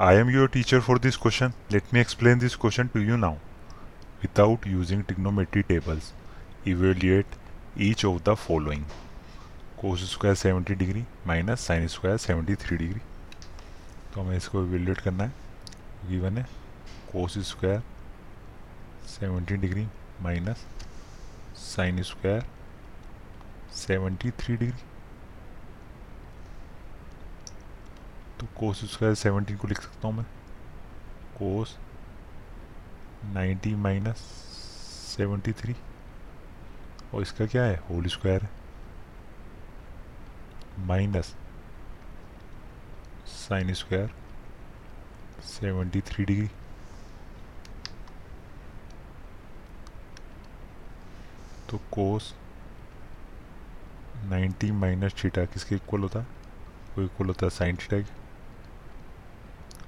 I am your teacher for this question let me explain this question to you now without using trigonometry tables evaluate each of the following cos square seventy degree minus sine square seventy three degree तो हमें इसको evaluate करना है। Given है cos square seventy degree minus sine square seventy three degree तो cos square seventeen को लिख सकता हूँ मैं। Cos ninety minus seventy three और इसका क्या है? होल स्क्वायर है। Minus sine square seventy three degree तो कोस नाइन्टी माइनस थीटा किसके इक्वल होता? है वो इक्वल होता है? साइन थीटा के।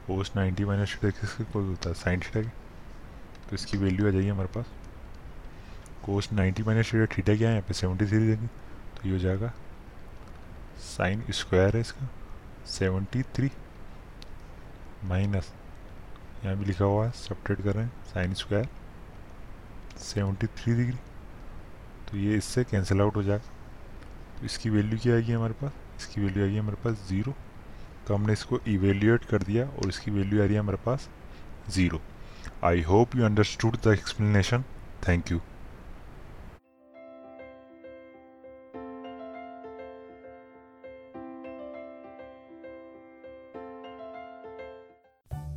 कोस नाइन्टी माइनस थीटा किसके इक्वल होता है, साइन थीटा के। तो इसकी वैल्यू आ जाएगी हमारे पास। Cos ninety minus theta theta क्या है? यहाँ पे सेवेंटी थ्री देंगे तो ये हो जाएगा। साइन स्क्वायर है इसका सेवेंटी थ्री माइनस यहाँ भी लिखा हुआ है सब्ट्रेट कर रहे हैं sine square seventy three degree तो ये इससे कैंसिल आउट हो जाएगा। तो इसकी वैल्यू क्या आएगी हमारे पास? इसकी वैल्यू आएगी हमारे पास ज़ीरो तो हमने इसको इवेल्यूएट कर दिया और इसकी वैल्यू आ रही है हमारे पास zero I hope you understood the explanation thank you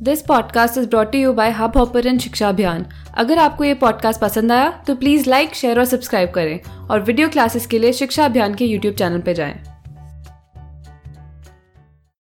this podcast is brought you by Hub Hopper शिक्षा अभियान अगर आपको ये पॉडकास्ट पसंद आया तो प्लीज़ लाइक शेयर और सब्सक्राइब करें और वीडियो क्लासेस के लिए शिक्षा अभियान के यूट्यूब चैनल पर जाएँ।